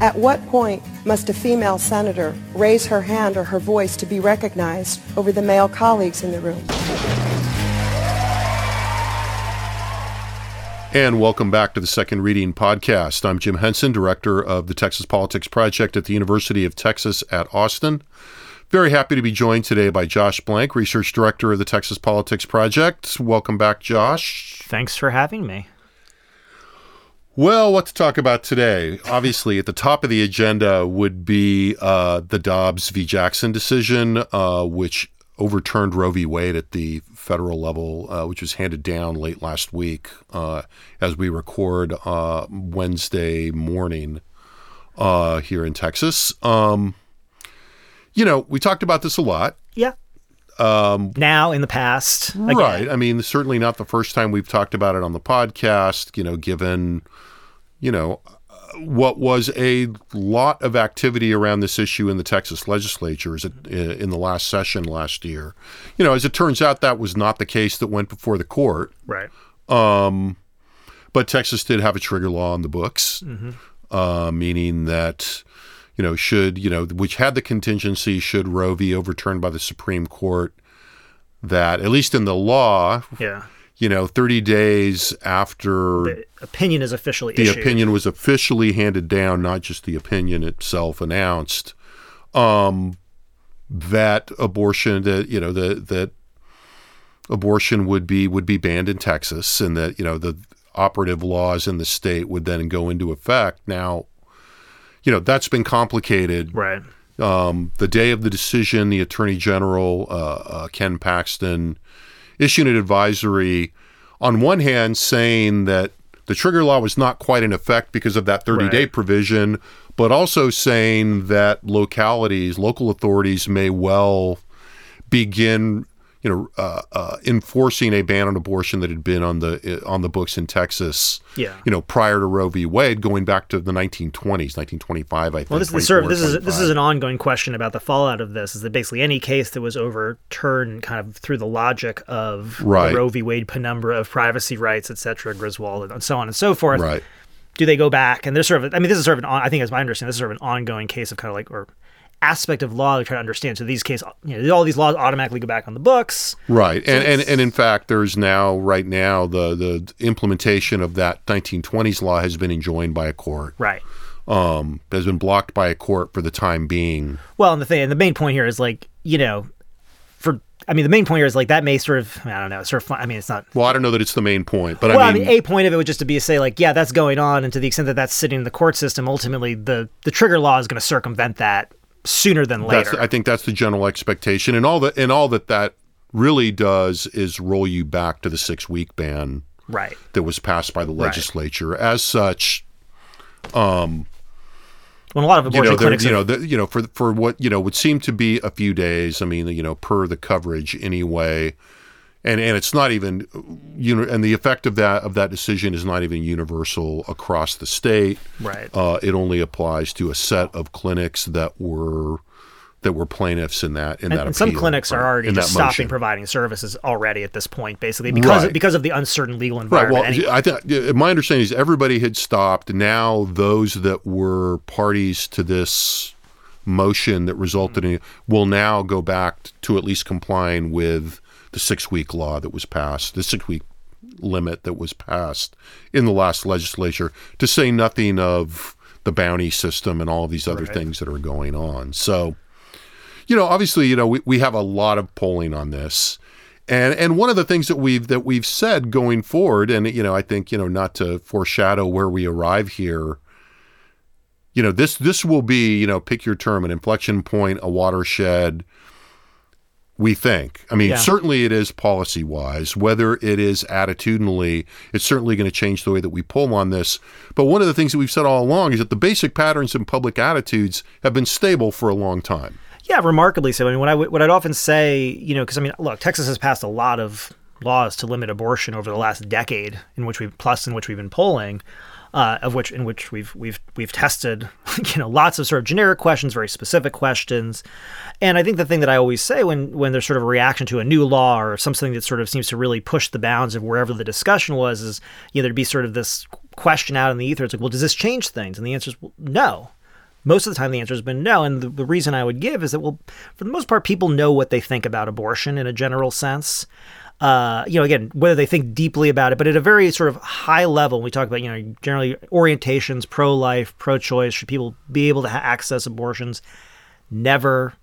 At what point must a female senator raise her hand or her voice to be recognized over the male colleagues in the room? And welcome back to the Second Reading Podcast. I'm Jim Henson, Director of the Texas Politics Project at the University of Texas at Austin. Very happy to be joined today by Josh Blank, Research Director of the Texas Politics Project. Welcome back, Josh. Thanks for having me. Well, what to talk about today? Obviously, at the top of the agenda would be uh, the Dobbs v. Jackson decision, uh, which overturned Roe v. Wade at the federal level, uh, which was handed down late last week uh, as we record uh, Wednesday morning uh, here in Texas. Um, you know, we talked about this a lot. Yeah. Um, now, in the past. Again. Right. I mean, certainly not the first time we've talked about it on the podcast, you know, given you know, what was a lot of activity around this issue in the Texas legislature is in the last session last year. You know, as it turns out, that was not the case that went before the court. Right. Um, but Texas did have a trigger law on the books, mm-hmm. uh, meaning that, you know, should, you know, which had the contingency, should Roe v. overturned by the Supreme Court, that at least in the law, yeah you know, 30 days after the opinion is officially the issued. opinion was officially handed down, not just the opinion itself announced, um, that abortion that you know that that abortion would be would be banned in Texas, and that you know the operative laws in the state would then go into effect. Now, you know that's been complicated, right? Um, the day of the decision, the Attorney General uh, uh, Ken Paxton issued an advisory on one hand saying that the trigger law was not quite in effect because of that 30 day right. provision, but also saying that localities, local authorities may well begin you know, uh, uh, enforcing a ban on abortion that had been on the uh, on the books in Texas. Yeah. You know, prior to Roe v. Wade, going back to the 1920s, 1925, I think. Well, this is sort of, this is this is an ongoing question about the fallout of this. Is that basically any case that was overturned, kind of through the logic of right. the Roe v. Wade penumbra of privacy rights, et cetera, Griswold, and so on and so forth. Right. Do they go back? And there's sort of, I mean, this is sort of an, I think, as my understanding, this is sort of an ongoing case of kind of like, or aspect of law to try to understand. So these cases, you know, all these laws automatically go back on the books. Right, so and, and and in fact, there's now right now the the implementation of that 1920s law has been enjoined by a court. Right. Um, has been blocked by a court for the time being. Well, and the thing, and the main point here is like, you know, for I mean, the main point here is like that may sort of I don't know, sort of. I mean, it's not. Well, I don't know that it's the main point, but well, I mean, I mean, a point of it would just to be to say like, yeah, that's going on, and to the extent that that's sitting in the court system, ultimately the the trigger law is going to circumvent that sooner than later. That's, I think that's the general expectation, and all that and all that that really does is roll you back to the six week ban, right? That was passed by the legislature. Right. As such, um, when a lot of abortion you know, clinics, you know, the, you know, for for what you know would seem to be a few days. I mean, you know, per the coverage anyway and and it's not even you know and the effect of that of that decision is not even universal across the state right uh, it only applies to a set of clinics that were that were plaintiffs in that in and, that and some clinics right, are already just stopping providing services already at this point basically because right. of, because of the uncertain legal environment right well anyway. i think my understanding is everybody had stopped now those that were parties to this motion that resulted mm-hmm. in will now go back to at least complying with the six week law that was passed, the six week limit that was passed in the last legislature, to say nothing of the bounty system and all of these other right. things that are going on. So, you know, obviously, you know, we, we have a lot of polling on this. And and one of the things that we've that we've said going forward, and you know, I think, you know, not to foreshadow where we arrive here, you know, this this will be, you know, pick your term, an inflection point, a watershed, we think. I mean, yeah. certainly it is policy wise. Whether it is attitudinally, it's certainly going to change the way that we pull on this. But one of the things that we've said all along is that the basic patterns in public attitudes have been stable for a long time. Yeah, remarkably so. I mean, what I would- what I'd often say, you know, because I mean, look, Texas has passed a lot of laws to limit abortion over the last decade, in which we plus in which we've been polling, uh, of which in which we've we've we've tested, you know, lots of sort of generic questions, very specific questions, and I think the thing that I always say when when there's sort of a reaction to a new law or something that sort of seems to really push the bounds of wherever the discussion was is, you know, there'd be sort of this question out in the ether. It's like, well, does this change things? And the answer is well, no most of the time the answer has been no and the, the reason i would give is that well for the most part people know what they think about abortion in a general sense. Uh, you know again whether they think deeply about it but at a very sort of high level we talk about you know generally orientations pro-life pro-choice should people be able to ha- access abortions? Never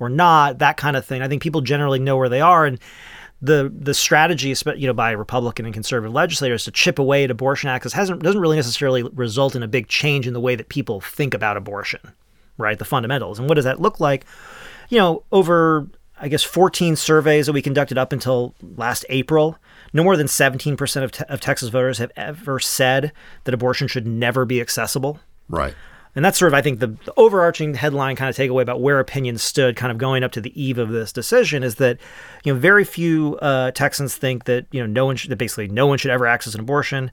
or not that kind of thing. I think people generally know where they are and the the strategy, you know, by Republican and conservative legislators to chip away at abortion access hasn't doesn't really necessarily result in a big change in the way that people think about abortion, right? The fundamentals. And what does that look like? You know, over I guess 14 surveys that we conducted up until last April, no more than 17% of, te- of Texas voters have ever said that abortion should never be accessible. Right. And that's sort of, I think, the, overarching headline kind of takeaway about where opinions stood, kind of going up to the eve of this decision, is that you know very few uh, Texans think that you know no one should, that basically no one should ever access an abortion.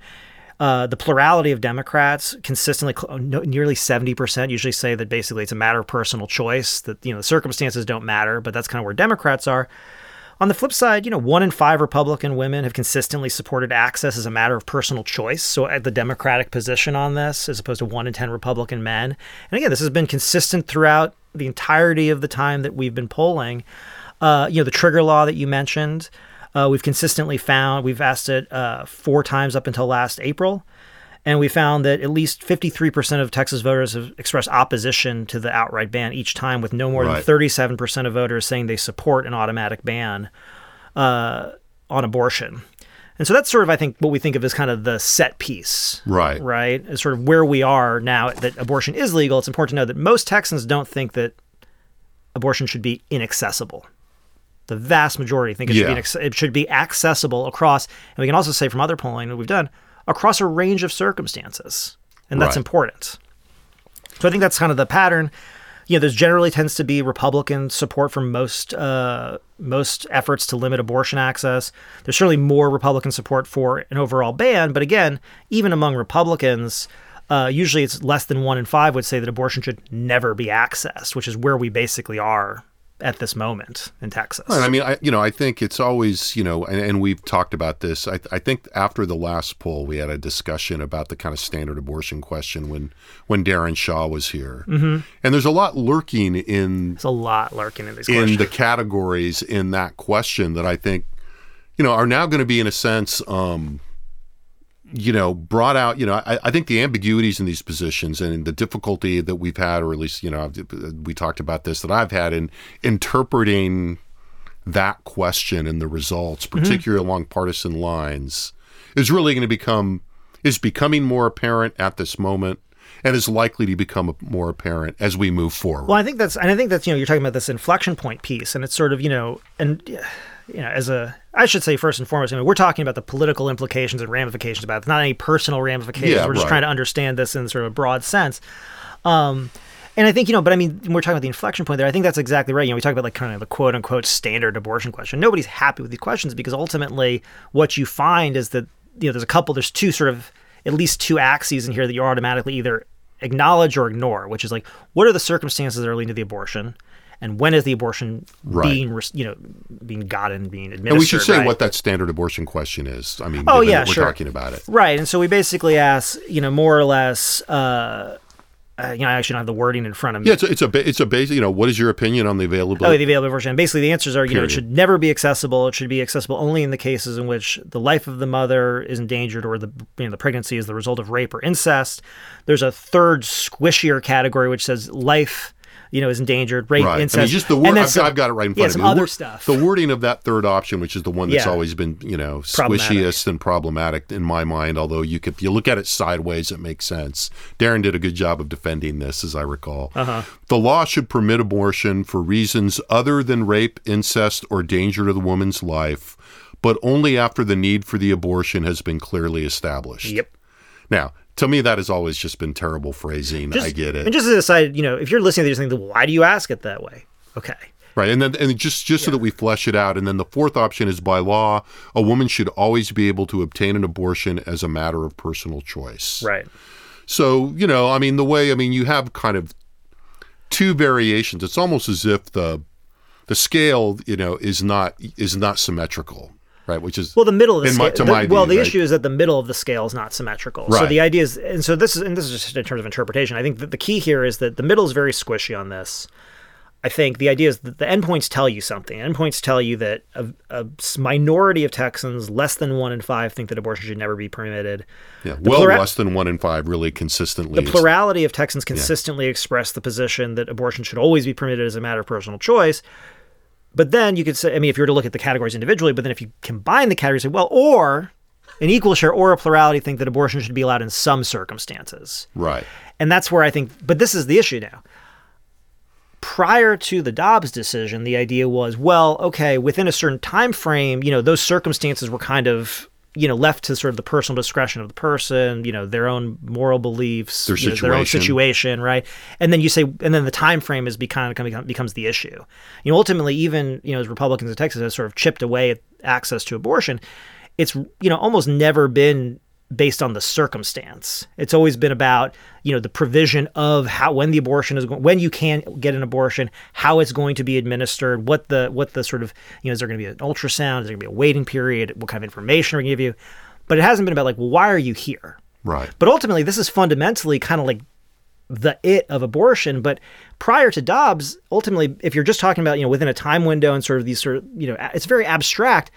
Uh, the plurality of Democrats consistently, cl- no, nearly seventy percent, usually say that basically it's a matter of personal choice. That you know the circumstances don't matter, but that's kind of where Democrats are. On the flip side, you know, one in five Republican women have consistently supported access as a matter of personal choice. So at the Democratic position on this, as opposed to one in 10 Republican men. And again, this has been consistent throughout the entirety of the time that we've been polling. Uh, you know, the trigger law that you mentioned, uh, we've consistently found, we've asked it uh, four times up until last April. And we found that at least 53% of Texas voters have expressed opposition to the outright ban each time, with no more Right. than 37% of voters saying they support an automatic ban uh, on abortion. And so that's sort of, I think, what we think of as kind of the set piece. Right. Right? Is sort of where we are now that abortion is legal. It's important to know that most Texans don't think that abortion should be inaccessible. The vast majority think it should, be inac- it should be accessible across, and we can also say from other polling that we've done, across a range of circumstances. And that's Right. important. So I think that's kind of the pattern. You know, there's generally tends to be Republican support for most uh, most efforts to limit abortion access. There's certainly more Republican support for an overall ban, but again, even among Republicans, uh, usually it's less than one in five would say that abortion should never be accessed, which is where we basically are at this moment in Texas. And I mean, I you know, I think it's always you know, and, and we've talked about this. I, I think after the last poll, we had a discussion about the kind of standard abortion question when when Daron Shaw was here, mm-hmm. and there's a lot lurking in There's a lot lurking in these in questions. the categories in that question that I think you know are now going to be in a sense. Um, you know, brought out, you know, I, I think the ambiguities in these positions and the difficulty that we've had, or at least, you know, we talked about this that I've had in interpreting that question and the results, mm-hmm. particularly along partisan lines, is really going to become is becoming more apparent at this moment and is likely to become more apparent as we move forward. Well, I think that's, and I think that's, you know, you're talking about this inflection point piece, and it's sort of, you know, and, you know, as a, I should say first and foremost, I mean, we're talking about the political implications and ramifications about it, It's not any personal ramifications. Yeah, we're just right. trying to understand this in sort of a broad sense. Um, and I think, you know, but I mean, we're talking about the inflection point there. I think that's exactly right. You know, we talk about like kind of the quote unquote standard abortion question. Nobody's happy with these questions because ultimately what you find is that, you know, there's a couple, there's two sort of, at least two axes in here that you automatically either acknowledge or ignore, which is like, what are the circumstances that are leading to the abortion? And when is the abortion Right. being, you know, being gotten, being administered? and we should say right? what that standard abortion question is. I mean, Oh, yeah, we're sure. talking about it. Right, and so we basically ask, you know, more or less, uh, uh, you know, I actually don't have the wording in front of me. Yeah, it's a, it's a it's a basic. You know, what is your opinion on the availability? Oh, the available version. And basically, the answers are, you know, it should never be accessible. It should be accessible only in the cases in which the life of the mother is endangered or the you know, the pregnancy is the result of rape or incest. There's a third squishier category which says life, you know, is endangered, rape, Right. incest. I mean, just the and word. then I've, some- I've got it right in front some of me. The other wor- stuff. The wording of that third option, which is the one that's Yeah. always been, you know, squishiest and problematic in my mind. Although you could, if you look at it sideways, it makes sense. Daron did a good job of defending this, as I recall. Uh-huh. The law should permit abortion for reasons other than rape, incest, or danger to the woman's life, but only after the need for the abortion has been clearly established. Yep. Now, to me, that has always just been terrible phrasing. Just- I get it. And just as a side, you know, if you're listening to this, think, why do you ask it that way? Okay. Right, and then and just just so that we flesh it out, and then the fourth option is by law, a woman should always be able to obtain an abortion as a matter of personal choice. Right. So you know, I mean, the way I mean, you have kind of two variations. It's almost as if the the scale, you know, is not is not symmetrical, right? Which is Well, the middle of the in my- scale. to the- well, view, the right? issue is that the middle of the scale is not symmetrical. Right. So the idea is, and so this is, and this is just in terms of interpretation. I think that the key here is that the middle is very squishy on this. I think the idea is that the endpoints tell you something. Endpoints tell you that a minority of Texans, less than one in five, think that abortion should never be permitted. yeah, well plura- less than one in five, really consistently. The plurality of Texans consistently express the position that abortion should always be permitted as a matter of personal choice. But then you could say, I mean, if you were to look at the categories individually, but then if you combine the categories, say, well, or an equal share or a plurality think that abortion should be allowed in some circumstances. right. And that's where I think, but this is the issue now. Prior to the Dobbs decision, the idea was, well, okay, within a certain time frame, you know, those circumstances were kind of, you know, left to sort of the personal discretion of the person, you know, their own moral beliefs, Their you know, their own situation. right? And then you say, and then the time frame is become, become becomes the issue. You know, ultimately, even you know, as Republicans in Texas have sort of chipped away at access to abortion, it's you know almost never been based on the circumstance. It's always been about you know the provision of how when the abortion is going, when you can get an abortion, how it's going to be administered, what the what the sort of you know is there going to be an ultrasound, is there going to be a waiting period, what kind of information are we going to give you, but it hasn't been about like well why are you here? Right. But ultimately, this is fundamentally kind of like the it of abortion. But prior to Dobbs, ultimately, if you're just talking about, you know, within a time window and sort of these sort of, you know, it's very abstract.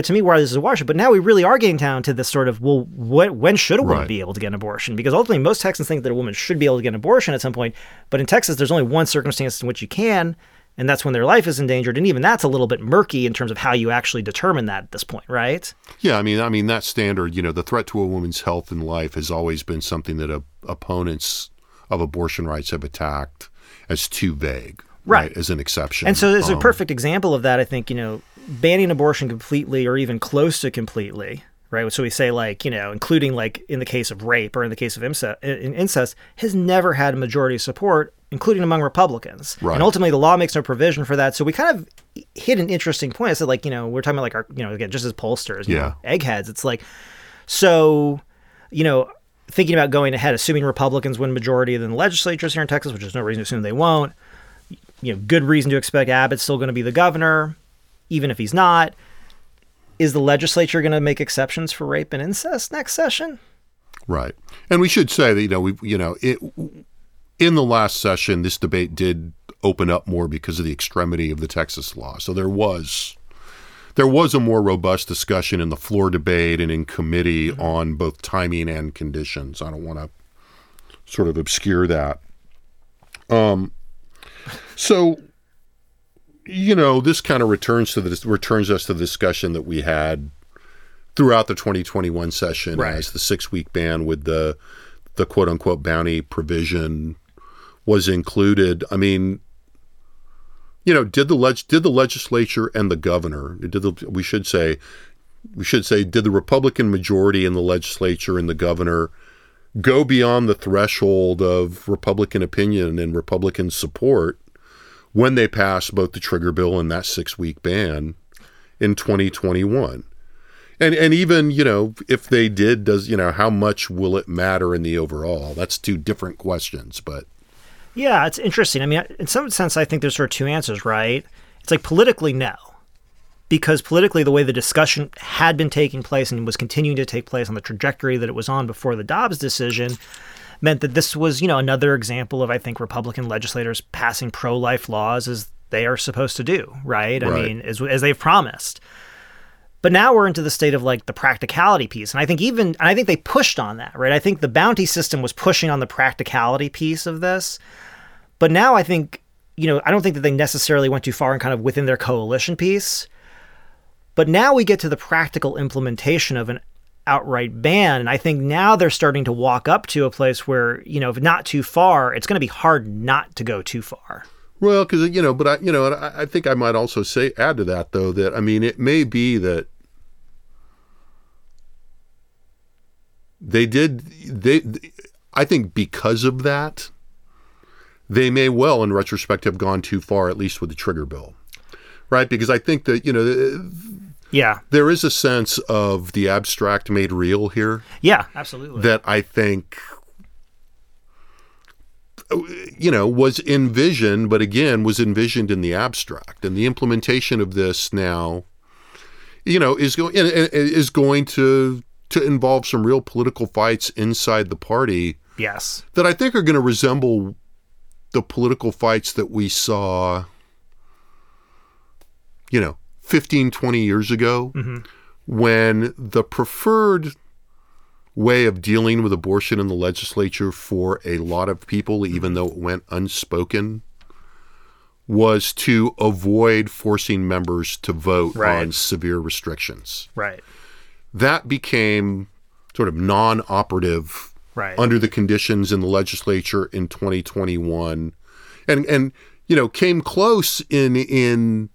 But to me, why this is a watershed. But now we really are getting down to this sort of, well, what, when should a woman Right. be able to get an abortion? Because ultimately, most Texans think that a woman should be able to get an abortion at some point. But in Texas, there's only one circumstance in which you can, and that's when their life is endangered. And even that's a little bit murky in terms of how you actually determine that at this point, right? Yeah, I mean, I mean that standard. You know, the threat to a woman's health and life has always been something that uh, opponents of abortion rights have attacked as too vague, Right. As an exception. And so there's a Um, perfect example of that, I think, you know, banning abortion completely or even close to completely, right? So we say like, you know, including like in the case of rape or in the case of incest, incest has never had a majority support, including among Republicans. Right. And ultimately the law makes no provision for that. So we kind of hit an interesting point. I said like, you know, we're talking about like our, you know, again, just as pollsters, you Yeah. know, eggheads. It's like, so, you know, thinking about going ahead, assuming Republicans win majority in the legislatures here in Texas, which is no reason to assume they won't, you know, good reason to expect Abbott's still going to be the governor, even if he's not. Is the legislature going to make exceptions for rape and incest next session? Right. And we should say that you know we you know it in the last session this debate did open up more because of the extremity of the Texas law. So there was there was a more robust discussion in the floor debate and in committee on both timing and conditions. I don't want to sort of obscure that. Um so you know, this kind of returns to the returns us to the discussion that we had throughout the 2021 session Right. as the six week ban with the the quote unquote bounty provision was included. I mean, you know, did the leg- did the legislature and the governor did the we should say we should say did the Republican majority in the legislature and the governor go beyond the threshold of Republican opinion and Republican support when they passed both the trigger bill and that six week ban in 2021? And and even you know if they did, does you know how much will it matter in the overall? That's two different questions, but Yeah, it's interesting. I mean, in some sense, I think there's sort of two answers, right? It's like politically, no. Because politically, the way the discussion had been taking place and was continuing to take place on the trajectory that it was on before the Dobbs decision meant that this was, you know, another example of, I think, Republican legislators passing pro life laws as they are supposed to do, right? I mean, as, as they've promised. But now we're into the state of like the practicality piece. And I think even, and I think they pushed on that, right? I think the bounty system was pushing on the practicality piece of this. But now I think, you know, I don't think that they necessarily went too far and kind of within their coalition piece. But now we get to the practical implementation of an outright ban. And I think now they're starting to walk up to a place where, you know, if not too far, it's going to be hard not to go too far. well, because you know, but I you know, I, I think I might also say add to that though that I mean it may be that they did they I think because of that they may well, in retrospect, have gone too far, at least with the trigger bill, right? Because I think that you know Yeah. there is a sense of the abstract made real here Yeah, absolutely. that I think you know was envisioned but again was envisioned in the abstract and the implementation of this now you know is going is going to to involve some real political fights inside the party yes. that I think are going to resemble the political fights that we saw you know 15 20 years ago mm-hmm. when the preferred way of dealing with abortion in the legislature for a lot of people mm-hmm. even though it went unspoken was to avoid forcing members to vote Right. on severe restrictions Right. that became sort of non-operative Right. under the conditions in the legislature in 2021 and and you know came close in in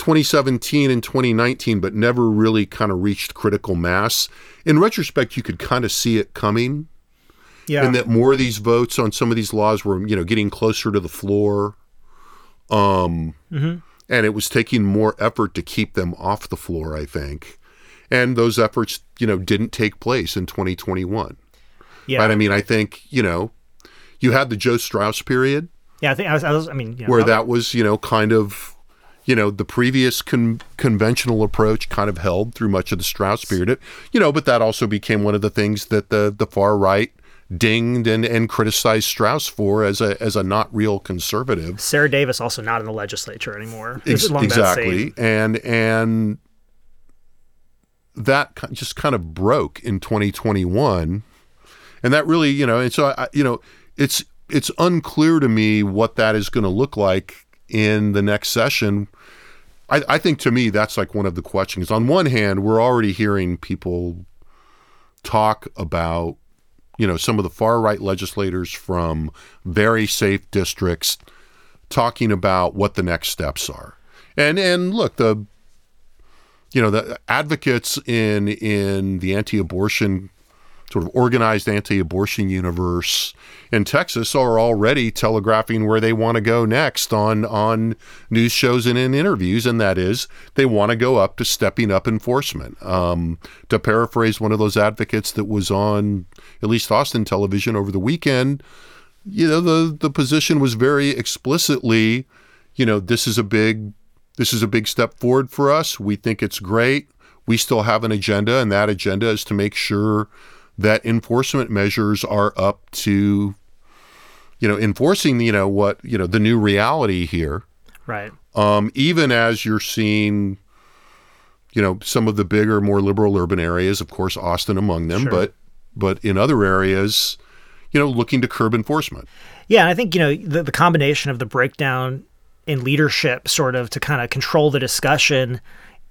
2017 and 2019 but never really kind of reached critical mass in retrospect you could kind of see it coming yeah. and that more of these votes on some of these laws were you know getting closer to the floor um and it was taking more effort to keep them off the floor i think and those efforts you know didn't take place in 2021 yeah. right i mean i think you know you had the joe straus period yeah. I think I was. I, was, I mean, you know, where that was you know kind of you know the previous con- conventional approach kind of held through much of the Straus period. You know but that also became one of the things that the the far right dinged and, and criticized Straus for as a as a not real conservative. Sarah Davis also not in the legislature anymore. Ex- exactly. and and that just kind of broke in 2021 and that really you know and so I, you know it's it's unclear to me what that is going to look like in the next session I, I think to me that's like one of the questions. On one hand we're already hearing people talk about you know some of the far right legislators from very safe districts talking about what the next steps are. And and look the you know the advocates in in the anti-abortion sort of organized anti-abortion universe in Texas are already telegraphing where they want to go next on on news shows and in interviews, and that is they want to go up to stepping up enforcement. Um, to paraphrase one of those advocates that was on at least Austin television over the weekend, you know the the position was very explicitly, you know, this is a big this is a big step forward for us. We think it's great. We still have an agenda, and that agenda is to make sure that enforcement measures are up to, you know, enforcing, you know, what, you know, the new reality here. Right. Um, even as you're seeing, you know, some of the bigger, more liberal urban areas, of course, Austin among them, Sure. but but in other areas, you know, looking to curb enforcement. Yeah, and I think you know the, the combination of the breakdown in leadership, sort of to kind of control the discussion,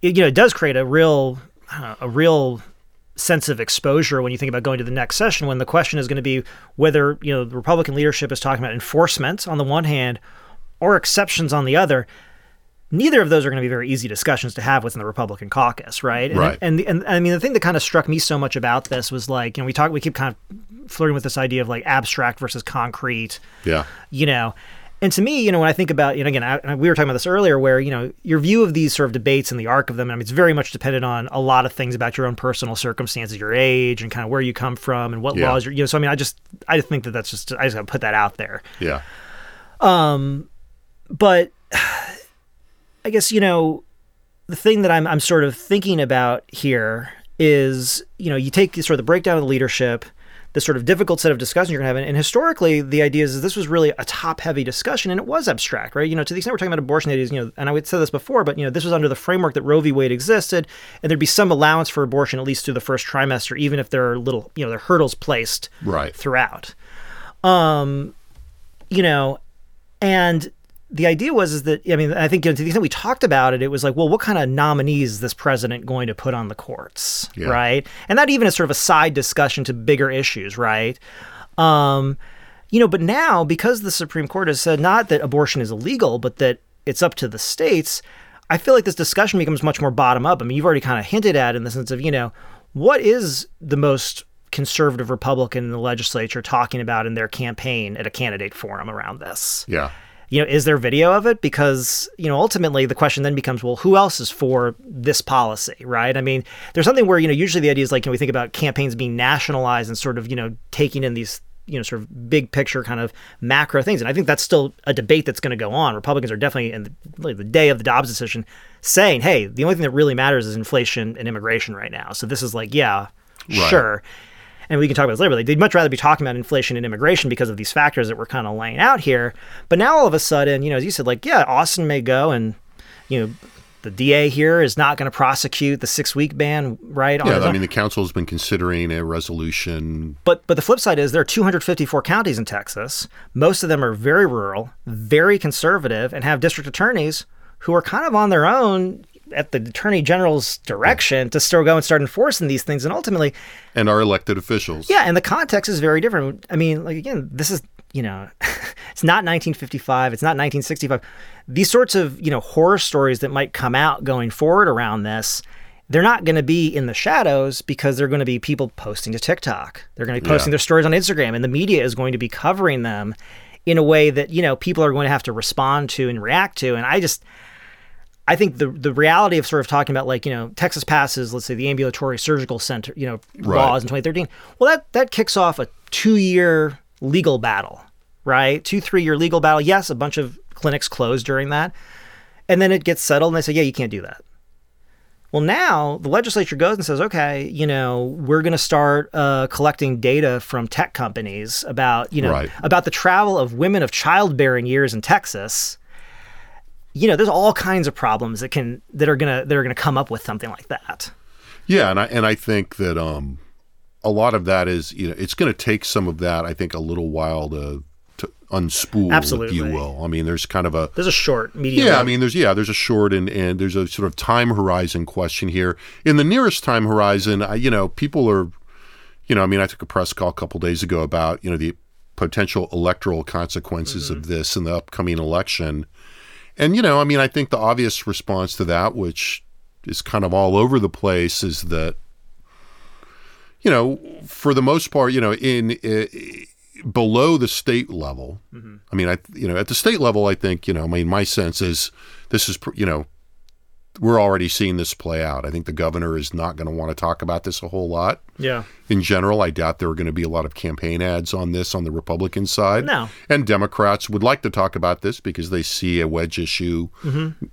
it, you know, it does create a real, a real sense of exposure when you think about going to the next session. When the question is going to be whether you know the Republican leadership is talking about enforcement on the one hand, or exceptions on the other. Neither of those are going to be very easy discussions to have within the Republican caucus, right? And, Right. And, and I mean, the thing that kind of struck me so much about this was like, you know, we talk, we keep kind of flirting with this idea of like abstract versus concrete Yeah. you know and to me you know when i think about you know again I, we were talking about this earlier where you know your view of these sort of debates and the arc of them i mean it's very much dependent on a lot of things about your own personal circumstances your age and kind of where you come from and what Yeah. laws you're you know so i mean i just i just think that that's just i just gotta put that out there Yeah. Um, but I guess you know the thing that I'm I'm sort of thinking about here is you know you take sort of the breakdown of the leadership, this sort of difficult set of discussions you're gonna have, and, historically the idea is this was really a top heavy discussion and it was abstract, right? You know to the extent we're talking about abortion, that is you know, and I would say this before, but you know this was under the framework that Roe v. Wade existed, and there'd be some allowance for abortion at least through the first trimester, even if there are little you know there are hurdles placed Right. throughout. Um, you know, and the idea was is that I mean I think you know, to the extent we talked about it, it was like, well, what kind of nominees is this president going to put on the courts, Yeah. right? And that even is sort of a side discussion to bigger issues, right? Um, you know, but now because the Supreme Court has said not that abortion is illegal, but that it's up to the states, I feel like this discussion becomes much more bottom up. I mean, you've already kind of hinted at in the sense of you know what is the most conservative Republican in the legislature talking about in their campaign at a candidate forum around this. Yeah. You know, is there video of it? Because, you know, ultimately the question then becomes, well, who else is for this policy, right? I mean, there's something where, you know, usually the idea is like, can we think about campaigns being nationalized and sort of, you know, taking in these you know sort of big picture kind of macro things and i think that's still a debate that's going to go on republicans are definitely in the, the day of the dobbs decision saying hey the only thing that really matters is inflation and immigration right now so this is like yeah Right. sure and we can talk about this later, but they'd much rather be talking about inflation and immigration because of these factors that we're kind of laying out here. But now all of a sudden, you know, as you said, like, yeah, Austin may go and, you know, the DA here is not going to prosecute the six week ban, right? Yeah, I mean, the council has been considering a resolution. But but the flip side is there are 254 counties in Texas. Most of them are very rural, very conservative, and have district attorneys who are kind of on their own at the attorney general's direction to still go and start enforcing these things. And ultimately, and our elected officials. yeah, and the context is very different. I mean, like again, this is you know, it's not 1955, it's not 1965. These sorts of you know horror stories that might come out going forward around this. They're not going to be in the shadows because they're going to be people posting to TikTok. They're going to be posting Yeah. their stories on Instagram, and the media is going to be covering them in a way that you know people are going to have to respond to and react to. And I just, I think the the reality of sort of talking about like you know Texas passes let's say the ambulatory surgical center you know Right. laws in 2013. Well, that that kicks off a two year legal battle, right? Two three year legal battle. Yes, a bunch of clinics closed during that, and then it gets settled, and they say, yeah, you can't do that. Well, now the legislature goes and says, okay, you know, we're going to start uh, collecting data from tech companies about, you know, Right. about the travel of women of childbearing years in Texas. You know, there's all kinds of problems that can that are gonna that are gonna come up with something like that. Yeah, and I and I think that um, a lot of that is you know it's going to take some of that. I think a little while to to unspool, if Absolutely. you will. I mean, there's kind of a There's a short, medium. yeah. I mean, there's yeah, there's a short and and there's a sort of time horizon question here. In the nearest time horizon, I, you know, people are, you know, I mean, I took a press call a couple days ago about you know the potential electoral consequences of this in the upcoming election. And you know, I mean, I think the obvious response to that, which is kind of all over the place, is that you know, for the most part, you know, in uh, below the state level. I mean, I you know, at the state level, I think you know, I mean, my sense is this is you know, we're already seeing this play out. I think the governor is not going to want to talk about this a whole lot yeah. in general. I doubt there are going to be a lot of campaign ads on this on the Republican side. No. And Democrats would like to talk about this because they see a wedge issue mm-hmm.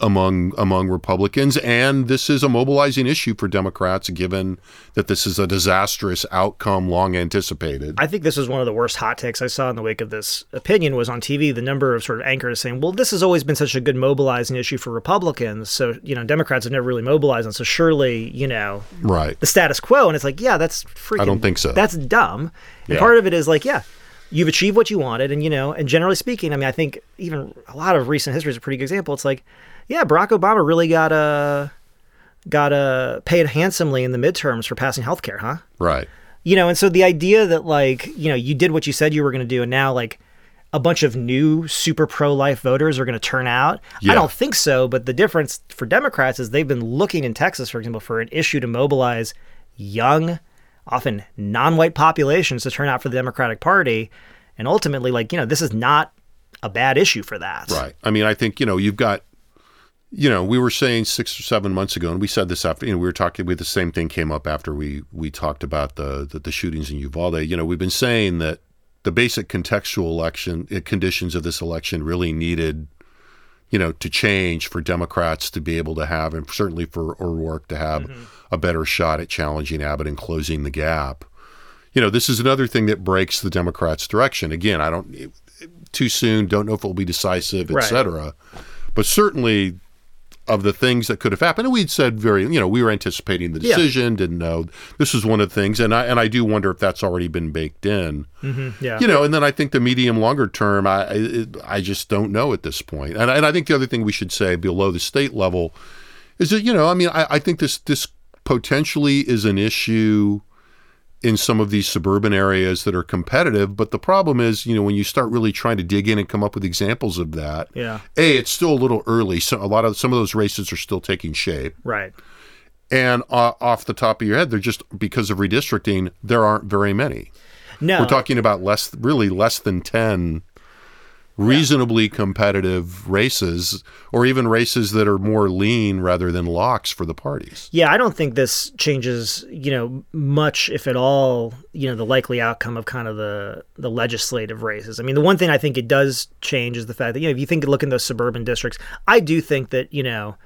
Among among Republicans, and this is a mobilizing issue for Democrats, given that this is a disastrous outcome, long anticipated. I think this was one of the worst hot takes I saw in the wake of this opinion was on TV. The number of sort of anchors saying, "Well, this has always been such a good mobilizing issue for Republicans, so you know Democrats have never really mobilized, and so surely you know right. the status quo." And it's like, yeah, that's freaking. I don't think so. That's dumb. And Yeah. part of it is like, yeah, you've achieved what you wanted, and you know, and generally speaking, I mean, I think even a lot of recent history is a pretty good example. It's like, yeah, Barack Obama really got uh, got uh, paid handsomely in the midterms for passing health care, huh? Right. you know and so the idea that like you know you did what you said you were going to do and now like a bunch of new super pro-life voters are going to turn out Yeah. i don't think so but the difference for democrats is they've been looking in texas for example for an issue to mobilize young often non-white populations to turn out for the democratic party and ultimately like you know this is not a bad issue for that Right. I mean, I think, you know, you've got, you know, we were saying six or seven months ago, and we said this after, you know, we were talking, we the same thing came up after we we talked about the the, the shootings in Uvalde. You know, we've been saying that the basic contextual election uh, conditions of this election really needed, you know, to change for Democrats to be able to have, and certainly for O'Rourke to have mm-hmm. a better shot at challenging Abbott and closing the gap. You know, this is another thing that breaks the Democrats' direction. Again, I don't too soon, don't know if it will be decisive, et Right. cetera. But certainly of the things that could have happened, and we'd said very, you know, we were anticipating the Yeah. decision, didn't know. This is one of the things, and I and I do wonder if that's already been baked in. Mm-hmm, yeah You know, and then I think the medium longer term, I I, I just don't know at this point. And, and I think the other thing we should say below the state level is that you know, I mean, I, I think this this potentially is an issue in some of these suburban areas that are competitive. But the problem is, you know, when you start really trying to dig in and come up with examples of that, Yeah. a it's still a little early. So a lot of some of those races are still taking shape, right And uh, off the top of your head, they're just because of redistricting, there aren't very many. No, We're talking about less, really less than 10 reasonably competitive races, or even races that are more lean rather than locks for the parties. Yeah, I don't think this changes, you know, much if at all, you know, the likely outcome of kind of the the legislative races. I mean, the one thing I think it does change is the fact that you know, if you think look in those suburban districts, I do think that, you know,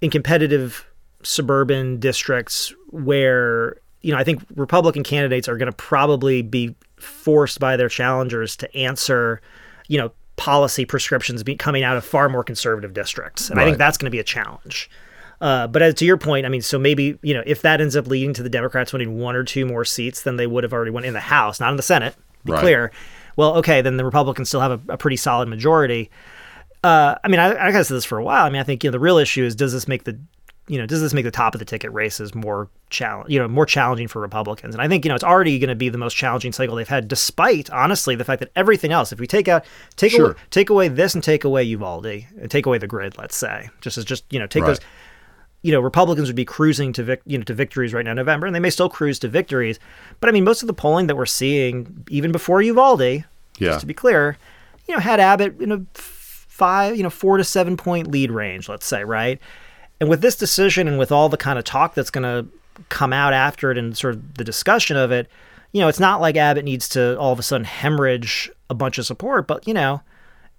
in competitive suburban districts where, you know, I think Republican candidates are going to probably be forced by their challengers to answer, you know, policy prescriptions be coming out of far more conservative districts. And I think that's going to be a challenge. Uh, but as to your point, I mean, so maybe you know if that ends up leading to the Democrats winning one or two more seats than they would have already won in the House, not in the Senate. Be Right. clear. Well, okay, then the Republicans still have a, a pretty solid majority. Uh, I mean, I, I gotta say this for a while. I mean, I think you know the real issue is does this make the you know does this make the top of the ticket races more challenge you know more challenging for Republicans? And I think you know it's already going to be the most challenging cycle they've had, despite honestly the fact that everything else, if we take out take Sure. away, take away this and take away Uvalde and take away the grid, let's say, just as just you know take Right. those you know, Republicans would be cruising to vic- you know to victories right now in November, and they may still cruise to victories. But I mean, most of the polling that we're seeing, even before Uvalde, Yeah. just to be clear, you know, had Abbott in a five, you know, four to seven point lead range, let's say, right? And with this decision, and with all the kind of talk that's going to come out after it, and sort of the discussion of it, you know, it's not like Abbott needs to all of a sudden hemorrhage a bunch of support, but you know,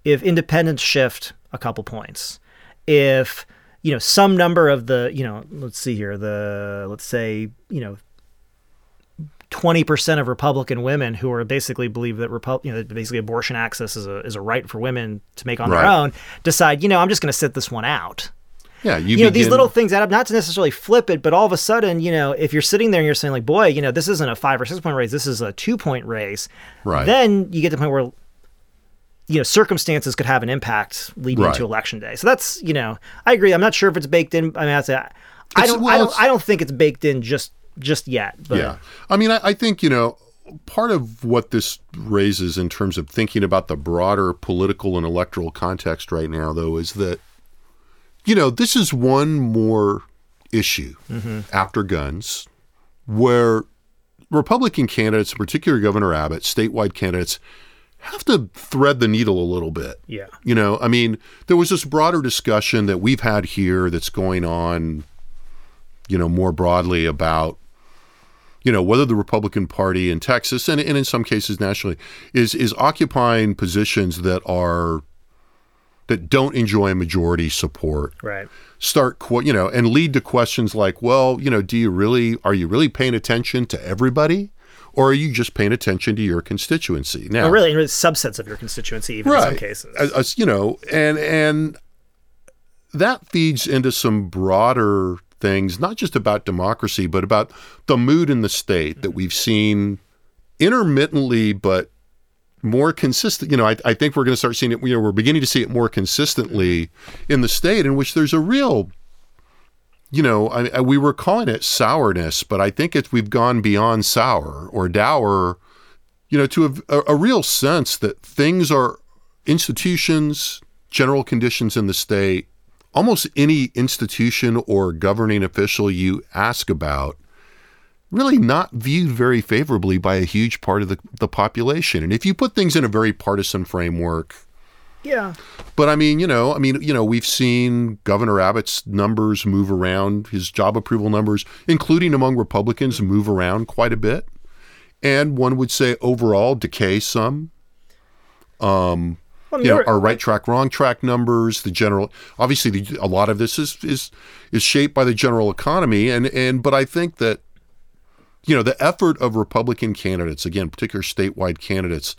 if independents shift a couple points, if you know some number of the you know let's see here the let's say you know 20% of Republican women who are basically believe that Repu- you know basically abortion access is a is a right for women to make on their own decide you know I'm just going to sit this one out Yeah, you, you know these little things add up not to necessarily flip it but all of a sudden you know if you're sitting there and you're saying like boy you know this isn't a five or six point race this is a two point race Right. then you get to the point where you know circumstances could have an impact leading Right. into election day so that's you know i agree i'm not sure if it's baked in i mean i say i don't well, I don't I don't think it's baked in just just yet but Yeah. I mean, I, I think, you know, part of what this raises in terms of thinking about the broader political and electoral context right now, though, is that, you know, this is one more issue mm-hmm. after guns where Republican candidates, in particular Governor Abbott, statewide candidates, have to thread the needle a little bit. Yeah. You know, I mean, there was this broader discussion that we've had here that's going on, you know, more broadly about you know whether the Republican Party in Texas and, and in some cases nationally is is occupying positions that are that don't enjoy majority support. Right. Start you know and lead to questions like well you know do you really are you really paying attention to everybody? Or are you just paying attention to your constituency? Now or really, subsets of your constituency even in some cases. As, as, you know, and and that feeds into some broader things, not just about democracy, but about the mood in the state that mm-hmm. we've seen intermittently, but more consistent. You know, I, I think we're going to start seeing it. You know, we're beginning to see it more consistently in the state, in which there's a real you know, I, I, we were calling it sourness, but I think it's we've gone beyond sour or dour, you know, to a, a, a real sense that things are institutions, general conditions in the state, almost any institution or governing official you ask about, really not viewed very favorably by a huge part of the, the population. And if you put things in a very partisan framework, yeah but I mean, you know, I mean, you know, we've seen Governor Abbott's numbers move around, his job approval numbers, including among Republicans, move around quite a bit. And one would say overall decay some. Um, Well, you know, our right track, wrong track numbers, the general. Obviously, the, a lot of this is is is shaped by the general economy, and and but I think that, you know, the effort of Republican candidates, again, particular statewide candidates,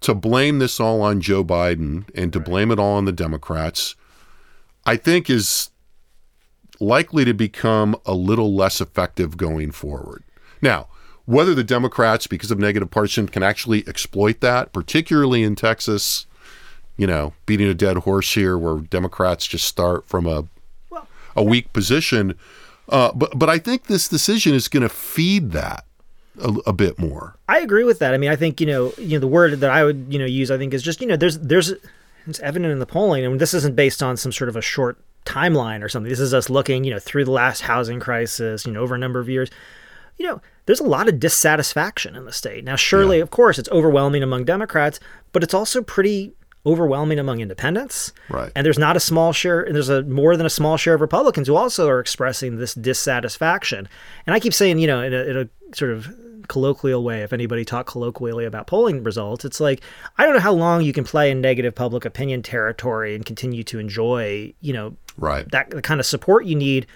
to blame this all on Joe Biden and to blame it all on the Democrats, I think is likely to become a little less effective going forward. Now, whether the Democrats, because of negative partisan, can actually exploit that, particularly in Texas, you know, beating a dead horse here, where Democrats just start from a a weak position. Uh, but but I think this decision is going to feed that a, a bit more. I agree with that. I mean, I think you know, you know, the word that I would you know use, I think, is just you know, there's there's it's evident in the polling, and this isn't based on some sort of a short timeline or something. This is us looking, you know, through the last housing crisis, you know, over a number of years. You know, there's a lot of dissatisfaction in the state. Now, surely, of course, it's overwhelming among Democrats, but it's also pretty overwhelming among independents. Right. And there's not a small share, and there's a more than a small share of Republicans who also are expressing this dissatisfaction. And I keep saying, you know, in a, in a sort of colloquial way, if anybody talked colloquially about polling results, it's like I don't know how long you can play in negative public opinion territory and continue to enjoy, you know, Right. that the kind of support you need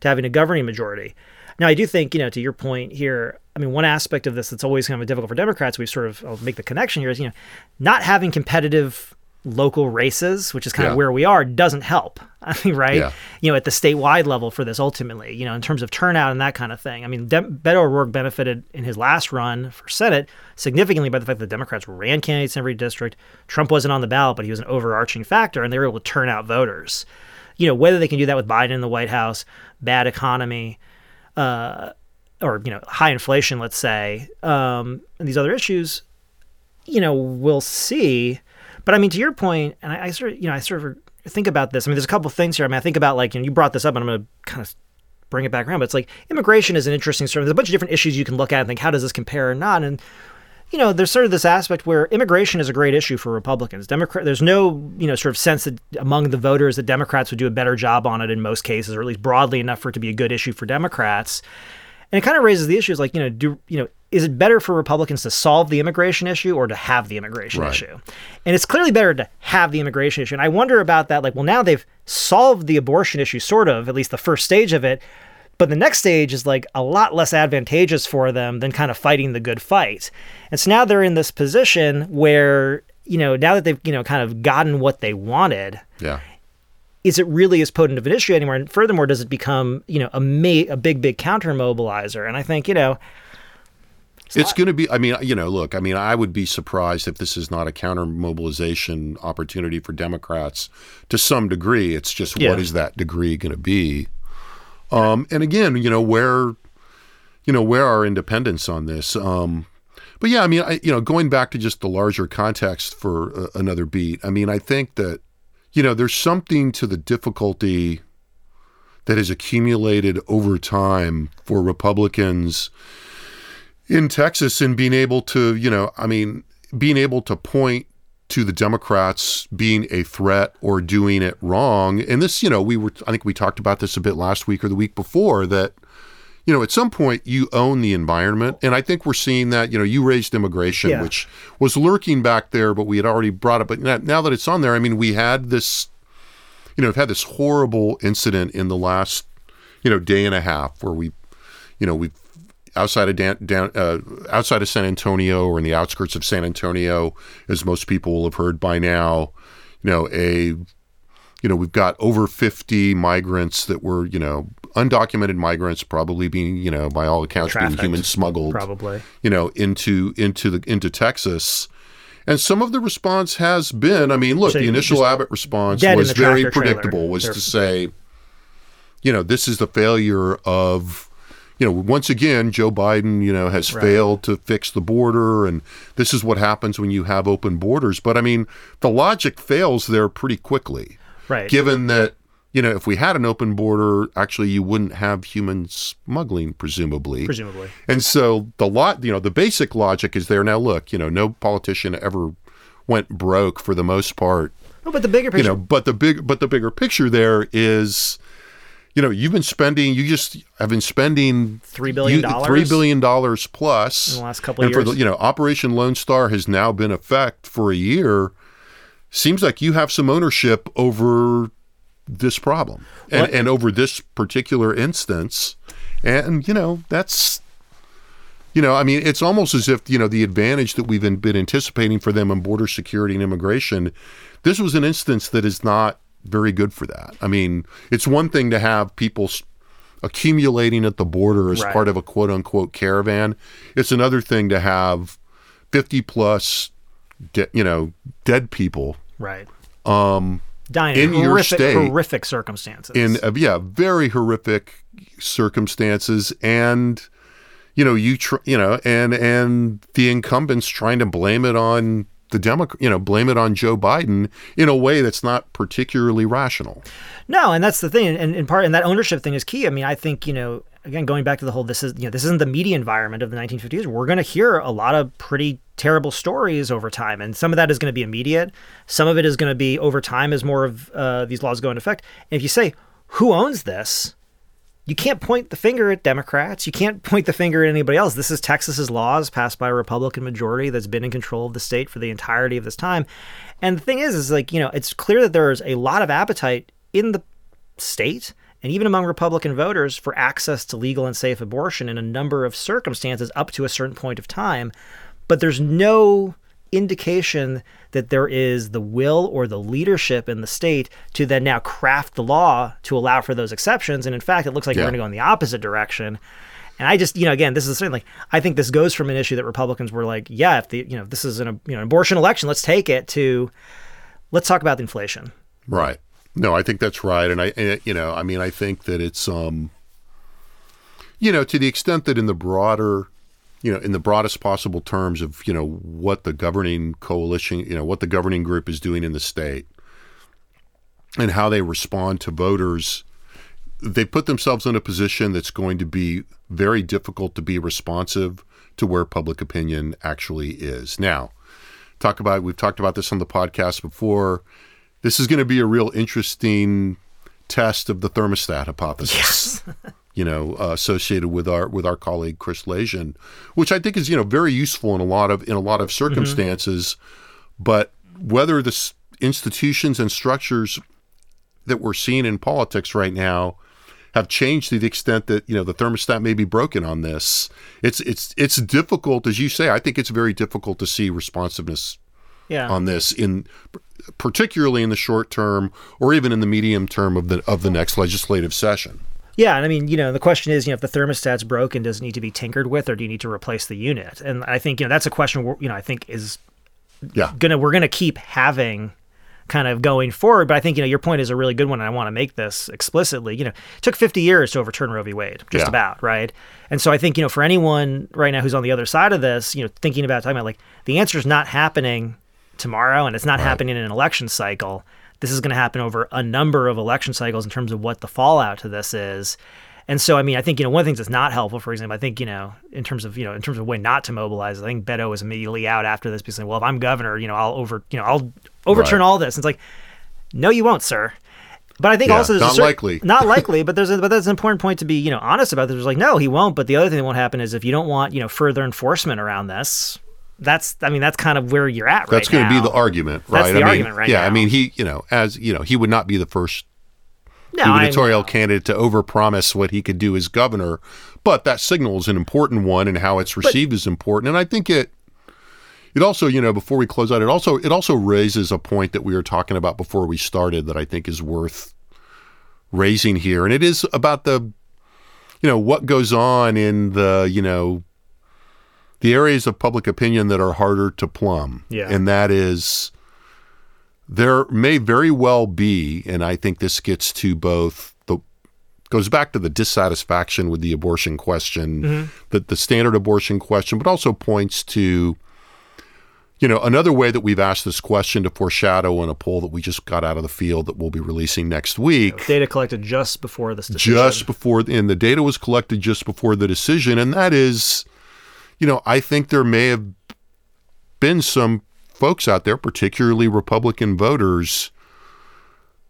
to having a governing majority. Now, I do think, you know, to your point here, I mean, one aspect of this that's always kind of difficult for Democrats, we've sort of I'll make the connection here is, you know, not having competitive local races, which is kind Yeah. of where we are, doesn't help. I mean, right? Yeah. You know, at the statewide level for this ultimately, you know, in terms of turnout and that kind of thing. I mean, Dem- Beto O'Rourke benefited in his last run for Senate significantly by the fact that Democrats ran candidates in every district. Trump wasn't on the ballot, but he was an overarching factor, and they were able to turn out voters. You know, whether they can do that with Biden in the White House, bad economy, uh, or you know, high inflation, let's say, um, and these other issues, you know, we'll see. But I mean, to your point, and I, I sort of, you know, I sort of think about this. I mean, there's a couple things here. I mean, I think about like, and you brought this up, and I'm going to kind of bring it back around. But it's like immigration is an interesting sort of. There's a bunch of different issues you can look at and think, how does this compare or not? And you know, there's sort of this aspect where immigration is a great issue for Republicans. Democrat, there's no, you know, sort of sense that among the voters that Democrats would do a better job on it in most cases, or at least broadly enough for it to be a good issue for Democrats. And it kind of raises the issues like, you know, do you know, is it better for Republicans to solve the immigration issue or to have the immigration Right. issue? And it's clearly better to have the immigration issue. And I wonder about that. Like, well, now they've solved the abortion issue, sort of, at least the first stage of it. But the next stage is like a lot less advantageous for them than kind of fighting the good fight. And so now they're in this position where, you know, now that they've, you know, kind of gotten what they wanted, Yeah. Is it really as potent of an issue anymore? And furthermore, does it become, you know, a ma- a big, big counter mobilizer? And I think, you know, It's going to be, I mean, you know, look, I mean, I would be surprised if this is not a counter mobilization opportunity for Democrats to some degree. It's just Yeah. what is that degree going to be? Um, and again, you know, where, you know, where are independents on this? Um, but yeah, I mean, I, you know, going back to just the larger context for uh, another beat, I mean, I think that, you know, there's something to the difficulty that has accumulated over time for Republicans in Texas in being able to, you know, I mean, being able to point to the Democrats being a threat or doing it wrong. And this, you know, we were, I think we talked about this a bit last week or the week before that, you know, at some point you own the environment. And I think we're seeing that, you know, you raised immigration, Yeah. which was lurking back there, but we had already brought it. But now- that it's on there, I mean, we had this, you know, we've had this horrible incident in the last, you know, day and a half where we, you know, we outside of Dan, down uh, outside of San Antonio or in the outskirts of San Antonio, as most people will have heard by now, you know, a you know, we've got over 50 migrants that were, you know, undocumented migrants probably being, you know, by all accounts being human smuggled probably. you know, into into the into Texas. And some of the response has been, I mean, look, So the initial Abbott response was very tractor trailer. predictable, was They're- to say, you know, this is the failure of, you know, once again, Joe Biden, you know, has failed to fix the border, and this is what happens when you have open borders. But I mean, the logic fails there pretty quickly, right. given that, you know, if we had an open border, actually, you wouldn't have human smuggling, presumably. presumably. And so the lot, you know, the basic logic is there. Now, look, you know, no politician ever went broke for the most part, No, but the bigger picture, you know. But the big, but the bigger picture there is, you know, you've been spending, you just have been spending $3 billion three billion dollars plus In the last couple of and for years. the, you know, Operation Lone Star has now been effect for a year. Seems like you have some ownership over this problem and, What- and over this particular instance. And, you know, that's, you know, I mean, it's almost as if, you know, the advantage that we've been, been anticipating for them on border security and immigration, this was an instance that is not very good for that. I mean, it's one thing to have people accumulating at the border as Right. part of a quote unquote caravan. It's another thing to have 50 plus, de- you know, dead people right. Um, Dying in in your horrific, state, horrific circumstances. in uh, yeah very horrific circumstances and you know you tr- you know and and the incumbents trying to blame it on the Democrat, you know, blame it on Joe Biden in a way that's not particularly rational. No, and that's the thing, and in part, and that ownership thing is key. I mean, I think you know, again, going back to the whole, this is you know, this isn't the media environment of the 1950s. We're going to hear a lot of pretty terrible stories over time, and some of that is going to be immediate. Some of it is going to be over time as more of uh, these laws go into effect. And if you say who owns this, you can't point the finger at Democrats. You can't point the finger at anybody else. This is Texas's laws passed by a Republican majority that's been in control of the state for the entirety of this time. And the thing is, is like, you know, it's clear that there is a lot of appetite in the state and even among Republican voters for access to legal and safe abortion in a number of circumstances up to a certain point of time. But there's no indication that there is the will or the leadership in the state to then now craft the law to allow for those exceptions. And in fact, it looks like Yeah. we're going to go in the opposite direction. And I just, you know, again, this is certainly, I think this goes from an issue that Republicans were like, yeah, if the, you know, this is an, you know, abortion election, let's take it to, let's talk about the inflation. Right. No, I think that's right, and I, and, you know, I mean, I think that it's, um, you know, to the extent that in the broader, you know, in the broadest possible terms of, you know, what the governing coalition, you know, what the governing group is doing in the state, and how they respond to voters, they put themselves in a position that's going to be very difficult to be responsive to where public opinion actually is. Now, talk about we've talked about this on the podcast before. This is going to be a real interesting test of the thermostat hypothesis. You know, uh, associated with our with our colleague Chris Wlezien, which I think is you know very useful in a lot of in a lot of circumstances, but whether the s- institutions and structures that we're seeing in politics right now have changed to the extent that you know the thermostat may be broken on this. It's it's it's difficult, as you say. I think it's very difficult to see responsiveness Yeah. on this in particularly in the short term or even in the medium term of the of the next legislative session. Yeah, and I mean, you know, the question is, you know, if the thermostat's broken, does it need to be tinkered with, or do you need to replace the unit? And I think, you know, that's a question. You know, I think is Yeah. gonna we're gonna keep having kind of going forward. But I think you know your point is a really good one, and I want to make this explicitly. You know, it took 50 years to overturn Roe v. Wade, just Yeah. about right. And so I think you know for anyone right now who's on the other side of this, you know, thinking about talking about like the answer is not happening tomorrow, and it's not happening in an election cycle. This is going to happen over a number of election cycles in terms of what the fallout to this is. And so, I mean, I think you know one of the things that's not helpful. For example, I think you know in terms of you know in terms of when not to mobilize. I think Beto was immediately out after this, because "Well, if I'm governor, you know, I'll over you know I'll overturn Right. all this." And it's like, no, you won't, sir. But I think Yeah, also there's not cer- likely. not likely. But there's a, but that's an important point to be you know honest about. There's like, no, he won't. But the other thing that won't happen is if you don't want you know further enforcement around this. That's I mean that's kind of where you're at right now. That's going to be the argument, right? That's the I mean, argument right yeah, I mean, he, you know, as you know, he would not be the first No, I gubernatorial candidate to overpromise what he could do as governor, but that signal is an important one, and how it's received is important. And I think it, it also, you know, before we close out, it also it also raises a point that we were talking about before we started that I think is worth raising here, and it is about the, you know, what goes on in the, you know, the areas of public opinion that are harder to plumb, Yeah. and that is there may very well be, and I think this gets to both the goes back to the dissatisfaction with the abortion question, mm-hmm. the, the standard abortion question, but also points to, you know, another way that we've asked this question to foreshadow in a poll that we just got out of the field that we'll be releasing next week data collected just before this decision. just before and the data was collected just before the decision and that is you know i think there may have been some folks out there particularly republican voters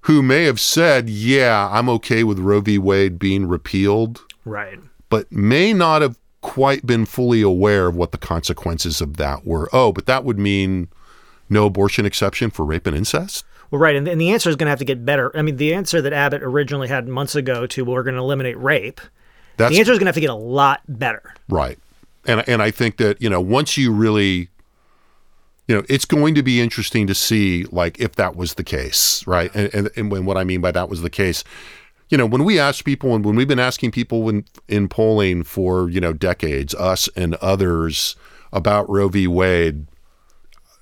who may have said yeah i'm okay with roe v wade being repealed right. but may not have quite been fully aware of what the consequences of that were oh but that would mean no abortion exception for rape and incest Well, right, and, and the answer is going to have to get better. I mean, the answer that Abbott originally had months ago to well, we're going to eliminate rape. that's the answer is going to have to get a lot better. Right. And and I think that, you know, once you really you know, it's going to be interesting to see like if that was the case, right? And and, and when what I mean by that was the case, you know, when we ask people and when we've been asking people in in polling for, you know, decades, us and others about Roe v. Wade,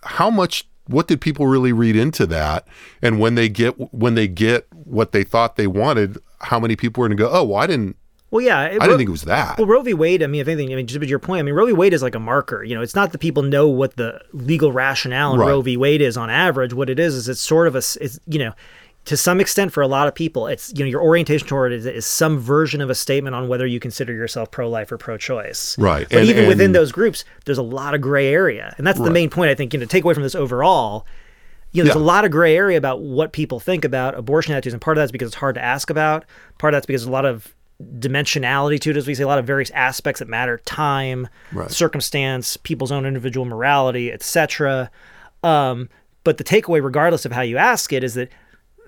how much what did people really read into that? And when they get when they get what they thought they wanted, how many people are going to go, "Oh, well, I didn't Well, yeah, I didn't think it was that. Well, Roe v. Wade. I mean, if anything, I mean, just to your point, I mean, Roe v. Wade is like a marker. You know, it's not that people know what the legal rationale in Right. Roe v. Wade is on average. What it is is it's sort of a, it's you know, to some extent for a lot of people, it's you know your orientation toward it is, is some version of a statement on whether you consider yourself pro-life or pro-choice. Right. But And- even within those groups, there's a lot of gray area, and that's the main point I think. You know, take away from this overall. You know, there's Yeah. a lot of gray area about what people think about abortion attitudes, and part of that's because it's hard to ask about. Part of that's because a lot of dimensionality to it, as we say, a lot of various aspects that matter: time, Right. circumstance, people's own individual morality, etc. Um, but the takeaway, regardless of how you ask it, is that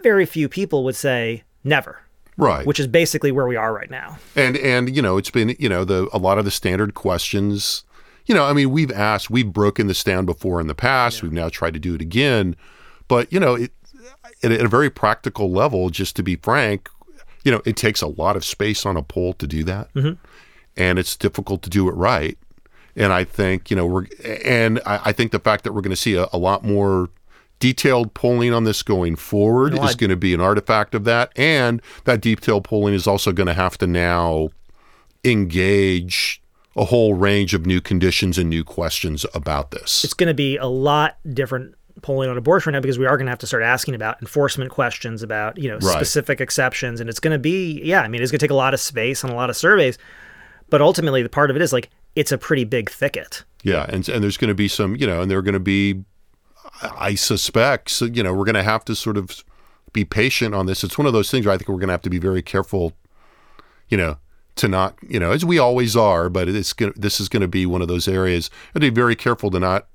very few people would say never, right. which is basically where we are right now. and and you know it's been you know the a lot of the standard questions you know i mean we've asked we've broken this down before in the past we've now tried to do it again but you know it, at a very practical level just to be frank you know it takes a lot of space on a poll to do that. Mm-hmm. And it's difficult to do it right. And i think you know we're and i, I think the fact that we're going to see a, a lot more detailed polling on this going forward No, is going to be an artifact of that. And that detailed polling is also going to have to now engage a whole range of new conditions and new questions about this. It's going to be a lot different polling on abortion right now because we are going to have to start asking about enforcement questions about you know Right. specific exceptions and it's going to be yeah i mean it's going to take a lot of space and a lot of surveys but ultimately the part of it is like it's a pretty big thicket Yeah, and and there's going to be some, you know, and there are going to be, I suspect, so, you know, we're going to have to sort of be patient on this. It's one of those things where I think we're going to have to be very careful, you know, to not, you know, as we always are, but it's going this is going to be one of those areas, and be very careful to not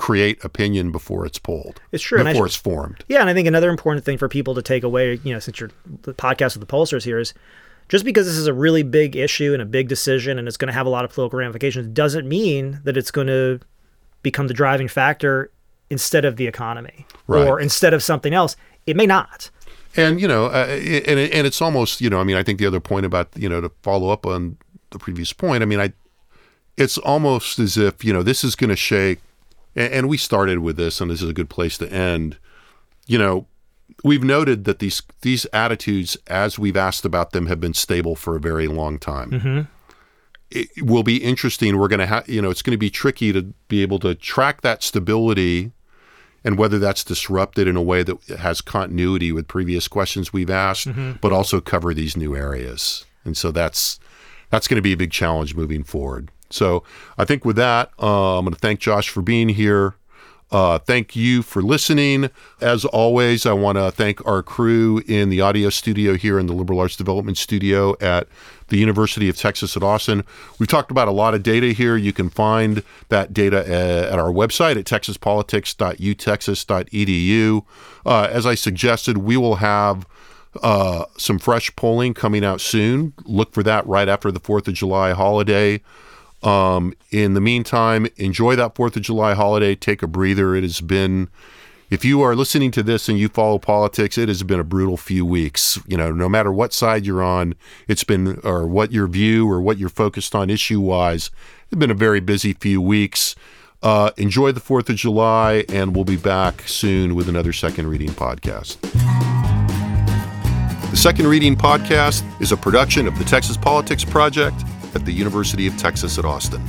create opinion before it's polled. It's true, before it's formed. Yeah, and I think another important thing for people to take away, you know, since you're the podcast with the pollsters here is just because this is a really big issue and a big decision and it's going to have a lot of political ramifications doesn't mean that it's going to become the driving factor instead of the economy Right. or instead of something else. It may not. And you know, uh, and and it's almost you know, I mean, I think the other point about you know to follow up on the previous point, I mean, I it's almost as if you know this is going to shake, and, and we started with this, and this is a good place to end. You know, we've noted that these these attitudes, as we've asked about them, have been stable for a very long time. Mm-hmm. It will be interesting. We're going to have, you know, it's going to be tricky to be able to track that stability and whether that's disrupted in a way that has continuity with previous questions we've asked, mm-hmm. but also cover these new areas. And so that's that's going to be a big challenge moving forward. So I think with that, uh, I'm going to thank Josh for being here. Uh, thank you for listening. As always, I want to thank our crew in the audio studio here in the Liberal Arts Development Studio at the University of Texas at Austin. We've talked about a lot of data here. You can find that data uh, at our website at texaspolitics.utexas.edu. Uh, as I suggested, we will have uh, some fresh polling coming out soon. Look for that right after the 4th of July holiday. Um, in the meantime, enjoy that 4th of July holiday. Take a breather. It has been, if you are listening to this and you follow politics, it has been a brutal few weeks. You know, no matter what side you're on, it's been, or what your view or what you're focused on issue wise, it's been a very busy few weeks. Uh, enjoy the 4th of July, and we'll be back soon with another second reading podcast. The Second Reading Podcast is a production of the Texas Politics Project at the University of Texas at Austin.